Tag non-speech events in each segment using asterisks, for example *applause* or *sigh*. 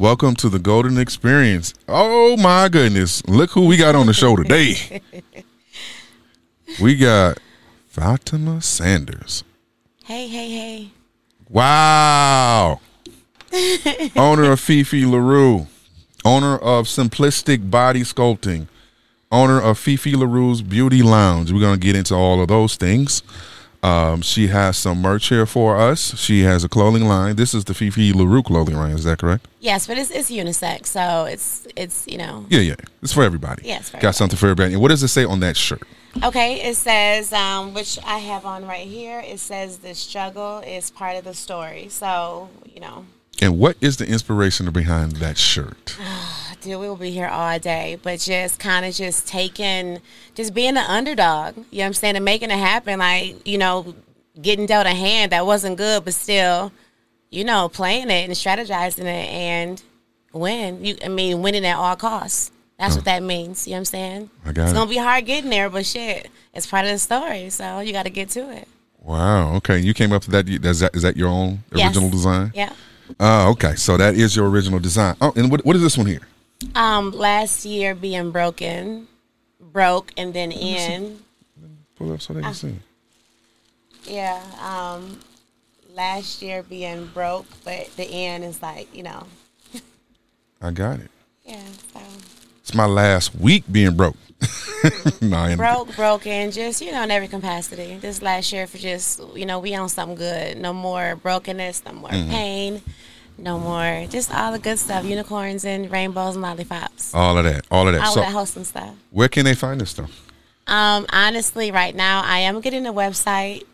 Welcome to the Golden Experience. Oh my goodness. Look who we got on the show today. *laughs* we got Fatima Sanders. Hey, hey, hey. Wow. *laughs* owner of Fifi LaRue, owner of Simplistic Body Sculpting, owner of Fifi LaRue's Beauty Lounge. We're going to get into all of those things. Um, she has some merch here for us. She has a clothing line. This is the Fifi LaRue clothing line. Is that correct? Yes, but it's, it's unisex, so it's it's you know. Yeah, yeah. It's for everybody. Yeah, Got everybody. something for everybody. And what does it say on that shirt? Okay, it says, um, which I have on right here. It says the struggle is part of the story. So you know, And what is the inspiration behind that shirt? *sighs* dude, we will be here all day, but just kind of just taking, just being an underdog. You know what I'm saying, and making it happen. Like you know, getting dealt a hand that wasn't good, but still, you know, playing it and strategizing it and win. You, I mean, winning at all costs. That's what uh-huh. that means. You know what I'm saying? I got it's it. gonna be hard getting there, but shit, it's part of the story. So you got to get to it. Wow. Okay. You came up to that. Is that, is that your own Yes. original design? Yeah. Oh, okay. So that is your original design. Oh, and what, what is this one here? Um, last year being broken, broke, and then in. Pull up so they can see. Yeah. Um, last year being broke, but the end is like you know. *laughs* I got it. Yeah. So It's my last week being broke. *laughs* no, broke, broken, just you know, in every capacity. This last year for just you know, we on something good. No more brokenness, no more pain, no more just all the good stuff. Unicorns and rainbows and lollipops. all of that. All of that. All so of that wholesome stuff. where can they find this stuff? Um, honestly, right now I am getting a website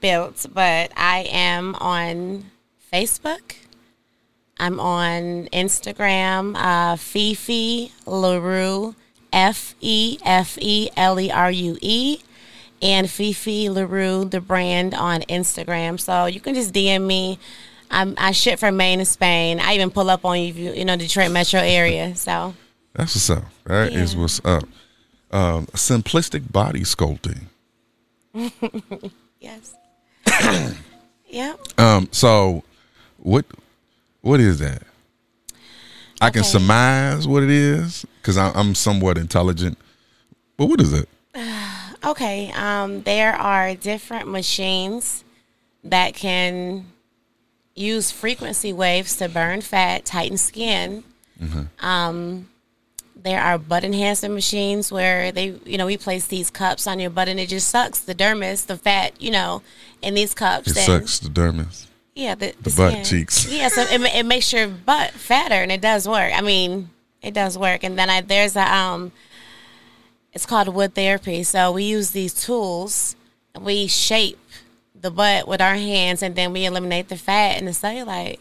built, but I am on Facebook. I'm on Instagram, uh, Fifi LaRue, F E F E L E R U E, and Fifi LaRue, the brand on Instagram. So you can just DM me. I'm, I ship from Maine to Spain. I even pull up on you, if you, you know, Detroit metro area. So That's what's up. That is Yeah. what's up. Um, simplistic body sculpting. *laughs* yes, *coughs* yep. Um, so what what is that? I can surmise what it is because I'm somewhat intelligent. But what is it? *sighs* Okay, um, there are different machines that can use frequency waves to burn fat, tighten skin. Um, there are butt enhancer machines where they, you know, we place these cups on your butt and it just sucks the dermis, the fat, you know, in these cups. It sucks the dermis. Yeah, the, The butt skin. cheeks. Yeah, so it, it makes your butt fatter, and it does work. I mean, it does work. And then I, there's a um, it's called wood therapy. So we use these tools, we shape the butt with our hands, and then we eliminate the fat and the cellulite.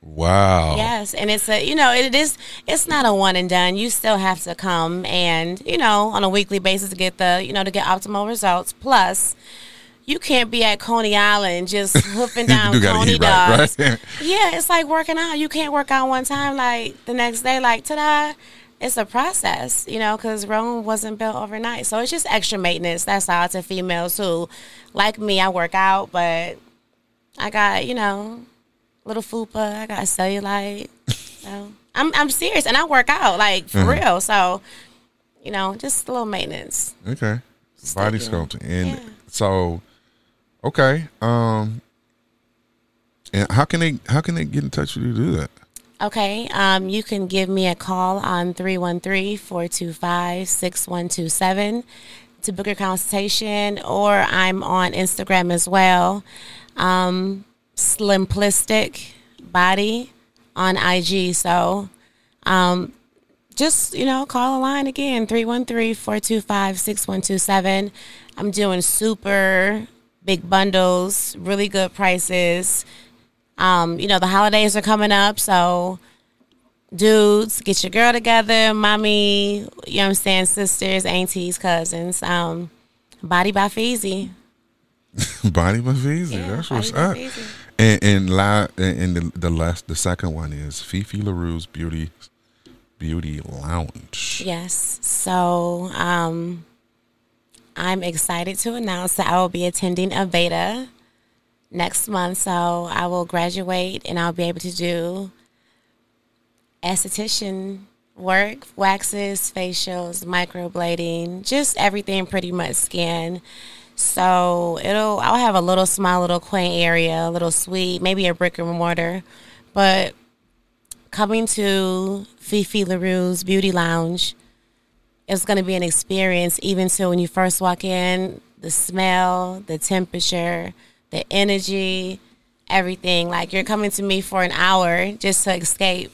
Wow. Yes, and it's a you know it is it's not a one and done. You still have to come and you know on a weekly basis to get the you know to get optimal results. Plus, you can't be at Coney Island just *laughs* hoofing down do Coney eat dogs. right? Yeah, it's like working out. You can't work out one time like the next day like ta-da. It's a process, you know, because Rome wasn't built overnight. So it's just extra maintenance. That's all to females who, like me, I work out, but I got you know little fupa. I got cellulite. So I'm I'm serious, and I work out like for Mhm. real. So you know, just a little maintenance. Okay. Body sculpting. And Yeah. so okay. Um and how can they how can they get in touch with you to do that? Okay, um, you can give me a call on 313-425-6127 to book your consultation, or I'm on Instagram as well, um, Slimplistic Body on IG. So um, just, you know, call a line again, 313-425-6127. I'm doing super big bundles, really good prices. Um, you know, the holidays are coming up, so dudes, get your girl together, mommy, you know what I'm saying, sisters, aunties, cousins. Um, Body by Feezy. *laughs* Body by Visa. Yeah, That's what's up. Feezy. And and and and the, the last the second one is Fifi LaRue's Beauty Beauty Lounge. Yes. So, um, I'm excited to announce that I will be attending Aveda next month. So I will graduate and I'll be able to do esthetician work, waxes, facials, microblading, just everything pretty much skin. So it'll I'll have a little small little quaint area, a little sweet, maybe a brick and mortar. But coming to Fifi LaRue's Beauty Lounge, it's gonna be an experience even so when you first walk in, the smell, the temperature, the energy, everything. Like you're coming to me for an hour just to escape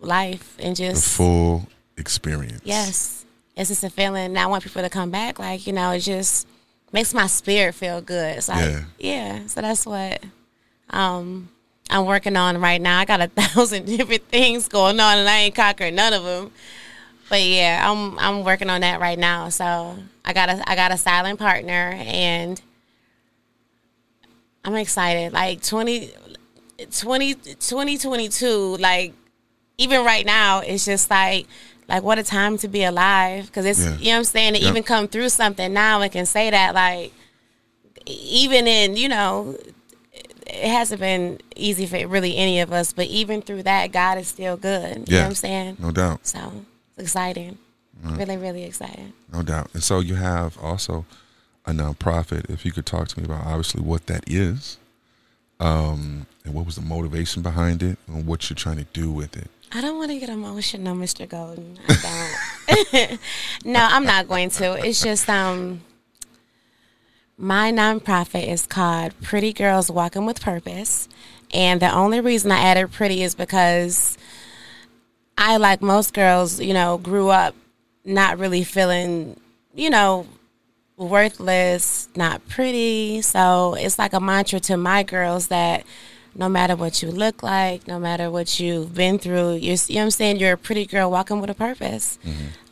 life and The just full experience. yes, it's just a feeling. And I want people to come back. Like you know, it just makes my spirit feel good. It's like Yeah. yeah. So that's what um I'm working on right now. I got a *laughs* thousand different things going on, and I ain't conquered none of them. But yeah, I'm I'm working on that right now. So I got a I got a silent partner, and I'm excited. Like 20, 20 2022, like even right now, it's just like like what a time to be alive. Because it's Yeah. you know what I'm saying. To Yep. even come through something now and can say that like even in you know it hasn't been easy for really any of us, but even through that, God is still good. You know Yeah. what I'm saying? No doubt. So exciting. Really, really exciting. No doubt. And so you have also a nonprofit. If you could talk to me about obviously what that is, um, and what was the motivation behind it, and what you're trying to do with it. I don't want to get emotional, Mr. Golden. I don't. *laughs* no, I'm not going to. It's just um my nonprofit is called Pretty Girls Walking with Purpose. And the only reason I added pretty is because I like most girls, you know, grew up not really feeling, you know, worthless, not pretty. So it's like a mantra to my girls that no matter what you look like, no matter what you've been through, you're, you know what I'm saying, you're a pretty girl walking with a purpose.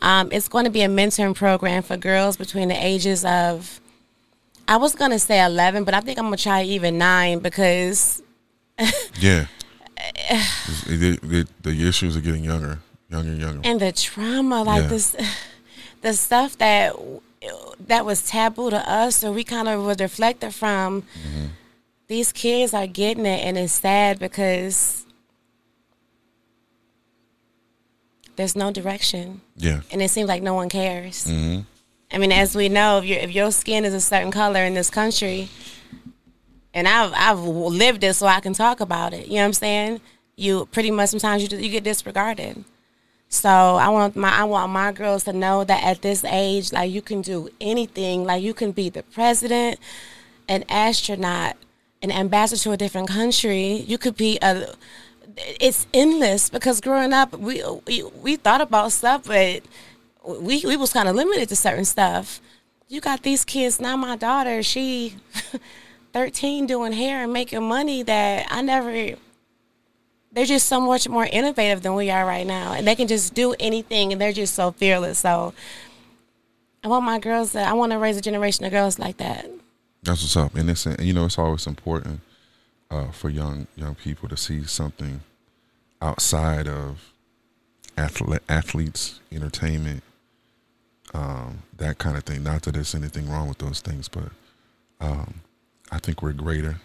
Um, it's going to be a mentoring program for girls between the ages of, I was going to say 11, but I think I'm going to try even nine because Yeah. *laughs* *laughs* *sighs* the, the, the issues are getting younger, younger, and younger. and the trauma like Yeah. this *sighs* the stuff that that was taboo to us or we kind of were deflected from Mm-hmm. these kids are getting it and it's sad because there's no direction yeah. and it seems like no one cares hmm i mean as we know if, if your skin is a certain color in this country and I've, I've lived it so i can talk about it you know what i'm saying you pretty much sometimes you, you get disregarded so I want my I want my girls to know that at this age, like you can do anything. Like you can be the president, an astronaut, an ambassador to a different country. You could be a. It's endless because growing up, we we, we thought about stuff, but we we was kind of limited to certain stuff. You got these kids now. My daughter, she, *laughs* thirteen, doing hair and making money that I never they're just so much more innovative than we are right now, and they can just do anything, and they're just so fearless. So, I want my girls to. I want to raise a generation of girls like that. That's what's up. And it's and you know it's always important uh, for young young people to see something outside of athlete, athletes, entertainment, um, that kind of thing. Not that there's anything wrong with those things, but um, I think we're greater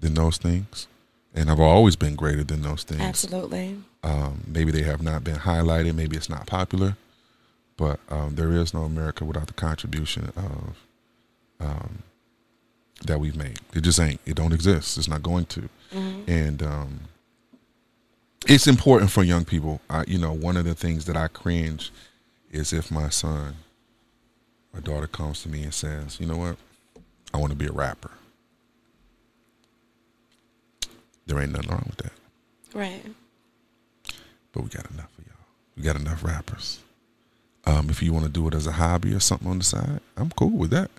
than those things, and I've always been greater than those things. Absolutely. Um, maybe they have not been highlighted. Maybe it's not popular, but um, there is no America without the contribution of um, that we've made. It just ain't. It don't exist. It's not going to. And um, it's important for young people. I, you know, one of the things that I cringe is if my son or daughter comes to me and says, "You know what? I want to be a rapper." There ain't nothing wrong with that Right. but we got enough of y'all. We got enough rappers. Um, if you want to do it as a hobby or something on the side, I'm cool with that.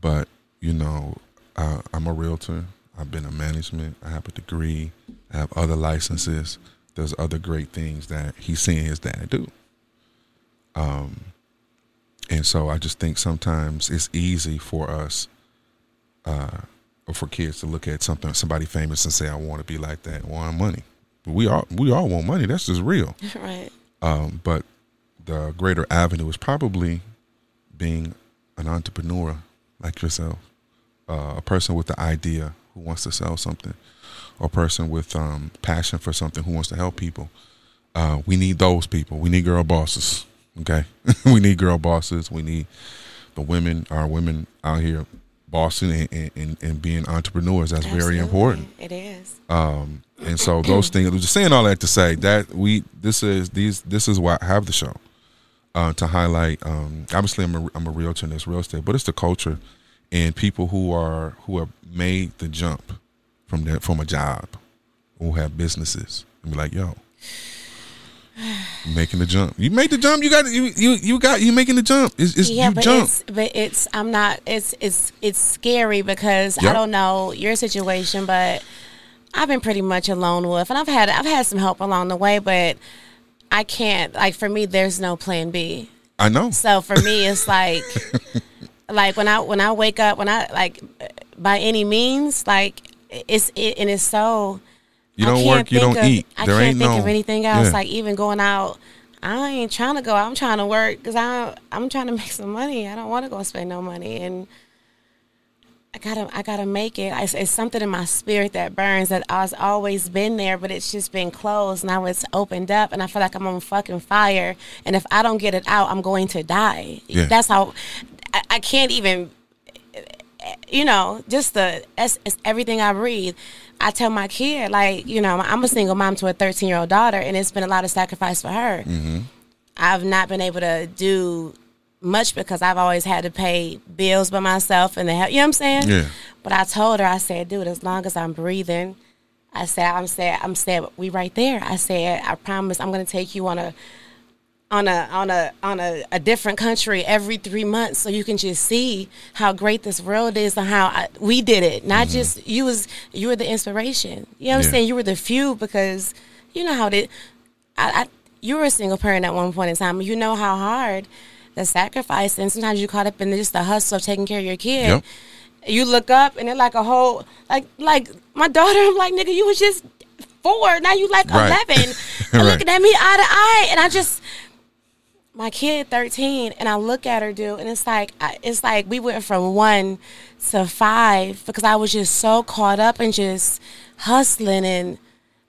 But you know, uh, I'm a realtor. I've been in management. I have a degree. I have other licenses. There's other great things that he's seeing his dad do. Um, and so I just think sometimes it's easy for us, uh, or for kids to look at something, somebody famous, and say, "I want to be like that. I want money." We all we all want money. That's just real. *laughs* right. Um, but the greater avenue is probably being an entrepreneur like yourself, uh, a person with the idea who wants to sell something, or a person with um, passion for something who wants to help people. Uh, we need those people. We need girl bosses. Okay, *laughs* we need girl bosses. We need the women, our women out here, bossing and, and, and being entrepreneurs. That's very important. It is. Um, and so those things. Just saying all that to say that we this is these this is why I have the show uh, to highlight. Um, obviously, I'm a I'm a realtor in this real estate, but it's the culture and people who are who have made the jump from that from a job, who have businesses, and be like, yo. Making the jump, you make the jump. You got you you you got you making the jump. It's, it's yeah, you but jump. it's but it's I'm not it's it's it's scary because Yep. I don't know your situation, but I've been pretty much a lone wolf, and I've had I've had some help along the way, but I can't like for me. There's no plan B. I know. So for me, it's like *laughs* like when I when I wake up when I like by any means like it's it and it's so You I don't work, you don't of- eat. I There can't think no of anything else. Yeah. Like even going out, I ain't trying to go. out. I'm trying to work because I I'm trying *laughs* to make some money. I don't want to go spend no money, and I gotta I gotta make it. It's, it's something in my spirit that burns that has always been there, but it's just been closed. Now it's opened up, and I feel like I'm on fucking fire. And if I don't get it out, I'm going to die. Yeah. That's how I, I can't even you know, just the it's, it's everything I breathe. I tell my kid, like, you know, I'm a single mom to a 13 year old daughter, and it's been a lot of sacrifice for her. Mm-hmm. I've not been able to do much because I've always had to pay bills by myself and the help. You know what I'm saying? Yeah. But I told her, I said, dude, as long as I'm breathing, I said, I'm said, I'm said, we right there. I said, I promise, I'm gonna take you on a on a on a on a, a different country every three months so you can just see how great this world is and how I, we did it not mm-hmm. just you was you were the inspiration you know what Yeah. i'm saying you were the few because you know how did I, I you were a single parent at one point in time you know how hard the sacrifice and sometimes you caught up in just the hustle of taking care of your kid Yep. you look up and they're like a whole like like my *laughs* daughter i'm like nigga you was just four now you like Right. 11 *laughs* and Right. looking at me eye to eye and i just my kid 13 and i look at her dude and it's like it's like we went from one to five because i was just so caught up and just hustling and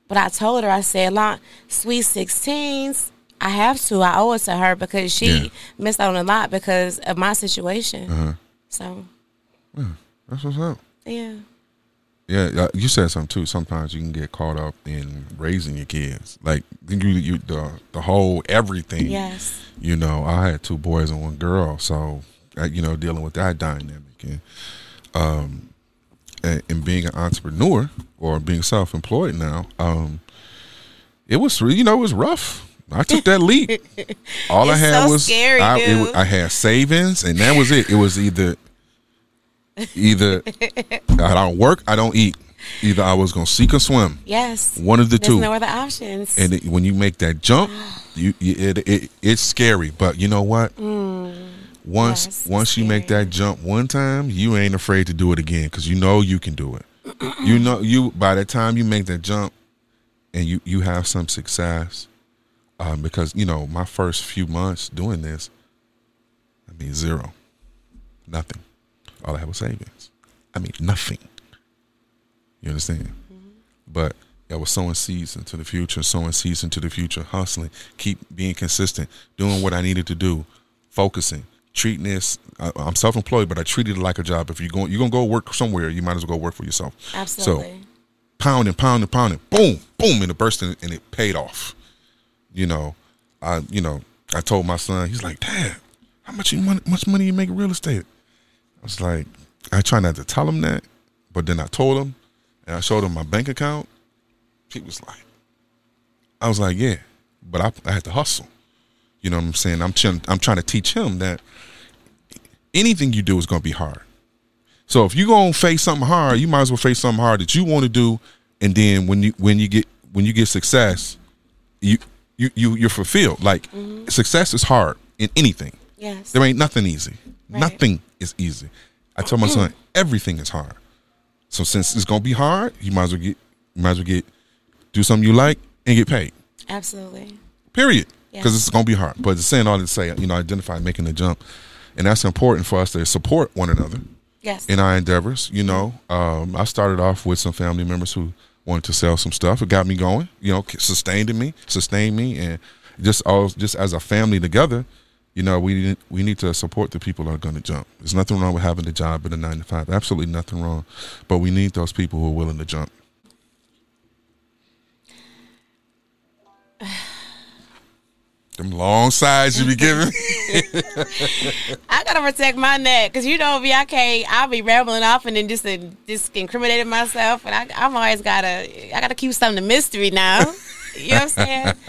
but i told her i said long sweet 16s i have to i owe it to her because she Yeah. missed out on a lot because of my situation uh-huh. so That's what's up. yeah Yeah, you said something too. Sometimes you can get caught up in raising your kids, like you, you the the whole everything. yes You know, I had two boys and one girl, so uh, you know, dealing with that dynamic and um, and, and being an entrepreneur or being self-employed now, um, it was you know it was rough. I took that leap. *laughs* All I had so was scary, I, it. I had savings, and that was it. It was either either I don't work, I don't eat. Either I was gonna seek or swim. yes One of the there's two. no other options and it, when you make that jump, *gasps* you, it, it it's scary. But you know what? once Yes, once you make that jump one time, you ain't afraid to do it again because you know you can do it. you know you by the time you make that jump and you you have some success. Um, because you know my first few months doing this, I mean zero, nothing. All I had was savings. I mean nothing. You understand? Mm-hmm. But I was sowing seeds into the future, sowing seeds into the future, hustling, keep being consistent, doing what I needed to do, focusing, treating this. I, I'm self-employed, but I treated it like a job. If you're going, you're gonna go work somewhere, you might as well go work for yourself. absolutely So pounding, pounding, pounding, boom, boom, and it burst and, and it paid off. You know, I, you know, I told my son, he's like, Dad, how much you money, much money you make in real estate? I was like, I try not to tell him that, but then I told him, and I showed him my bank account. He was like, I was like, yeah, but I, I had to hustle. You know what I'm saying? I'm trying, I'm trying to teach him that anything you do is going to be hard. So if you're gonna face something hard, you might as well face something hard that you want to do, and then when you when you get when you get success, you you, you you're fulfilled. Like mm-hmm. success is hard in anything. yes There ain't nothing easy. Right. Nothing is easy. I tell my son *clears throat* everything is hard. So since it's gonna be hard, you might as well get you might as well get do something you like and get paid. absolutely Period. Yeah. Because it's gonna be hard. But it's saying all to say, you know, identify making the jump, and that's important for us to support one another yes in our endeavors. You know, um, I started off with some family members who wanted to sell some stuff. It got me going. You know, sustained me, sustained me, and just all just as a family together. You know, we we need to support the people that are going to jump. There's nothing wrong with having a job in a nine to five. Absolutely nothing wrong, but we need those people who are willing to jump. *sighs* Them long sides you be giving. *laughs* I gotta protect my neck because you know me, I can't. I'll be rambling off and then just uh, just incriminating myself, and I, I'm always gotta. I gotta keep something a mystery now. *laughs* you know what I'm saying? *laughs*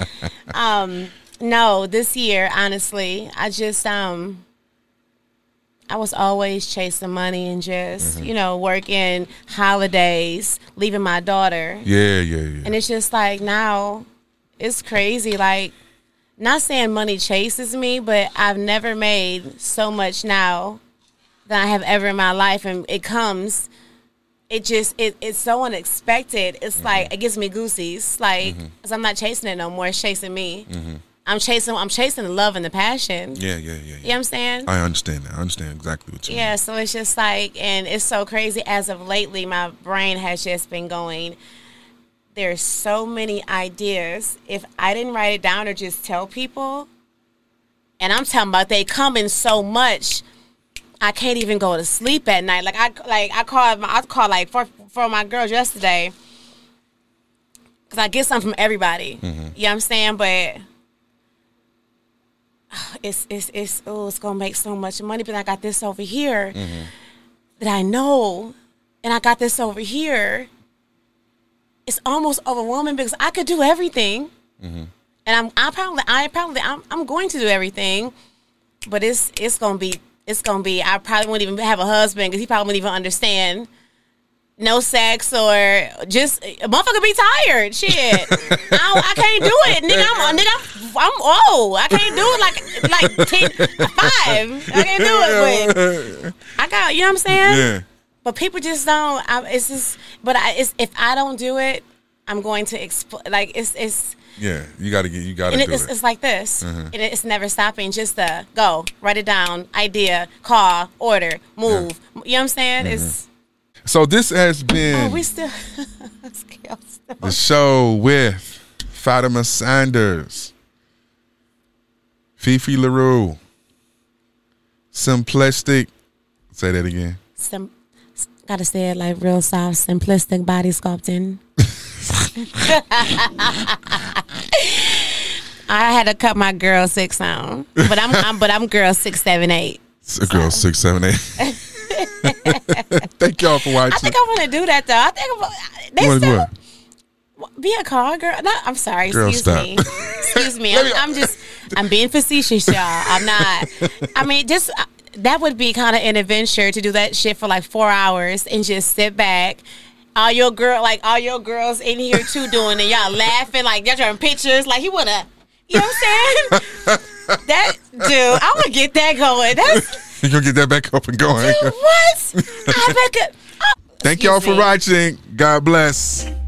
Um, no, this year, honestly, I just um. I was always chasing money and just, mm-hmm. you know, working holidays, leaving my daughter. yeah, yeah, yeah. And it's just like now it's crazy. Like, not saying money chases me, but I've never made so much now than I have ever in my life. And it comes, it just, it, it's so unexpected. It's mm-hmm. like, it gives me goosies. Like, mm-hmm. because I'm not chasing it no more. It's chasing me. I'm chasing, I'm chasing the love and the passion. yeah, yeah, yeah, You know yeah. what I'm saying? I understand that. I understand exactly what you mean. Yeah, so it's just like, and it's so crazy. As of lately, my brain has just been going. There's so many ideas. If I didn't write it down or just tell people, and I'm talking about they come in so much, I can't even go to sleep at night. Like I like I called my I called like for for my girls yesterday because I get something from everybody. Mm-hmm. You know what I'm saying? But it's it's it's oh it's gonna make so much money. But I got this over here mm-hmm. that I know, and I got this over here. It's almost overwhelming because I could do everything, mm-hmm. and I'm I probably I probably I'm I'm going to do everything, but it's it's gonna be it's gonna be I probably won't even have a husband because he probably won't even understand no sex or just a motherfucker be tired. Shit, I, I can't do it, nigga. I'm *laughs* nigga. I'm, I'm old. I can't do it like like ten, five. I can't do it, but I got you know what I'm saying. Yeah. But people just don't. I, it's just. But I, it's, if I don't do it, I'm going to expl- like it's it's Yeah, you got to get, you got to and do it, it's, it. it's like this, and it's never stopping. Just uh, go, write it down, idea, call, order, move. You know what I'm saying? It's So this has been oh, we still. *laughs* The show with Fatima Sanders, Fifi LaRue, Simplistic. Say that again. Sim- gotta say it like real soft, simplistic body sculpting. *laughs* I had to cut my girl six on, but I'm, I'm but I'm girl six seven eight. It's a girl six seven eight. *laughs* *laughs* Thank y'all for watching. I think I want to do that though. I think I'm, they do still what? be a car girl. No, I'm sorry. Girl, excuse stop. me. *laughs* Excuse me. I'm, I'm just *laughs* I'm being facetious, y'all. I'm not. I mean, just uh, that would be kind of an adventure to do that shit for like four hours and just sit back. All your girl, like all your girls in here too, doing it. Y'all laughing, like y'all drawing pictures. Like he wanna, you know what I'm saying? that dude, I wanna get that going. That's You gonna get that back up and going. what? *laughs* I bet. Thank y'all for me. watching. God bless.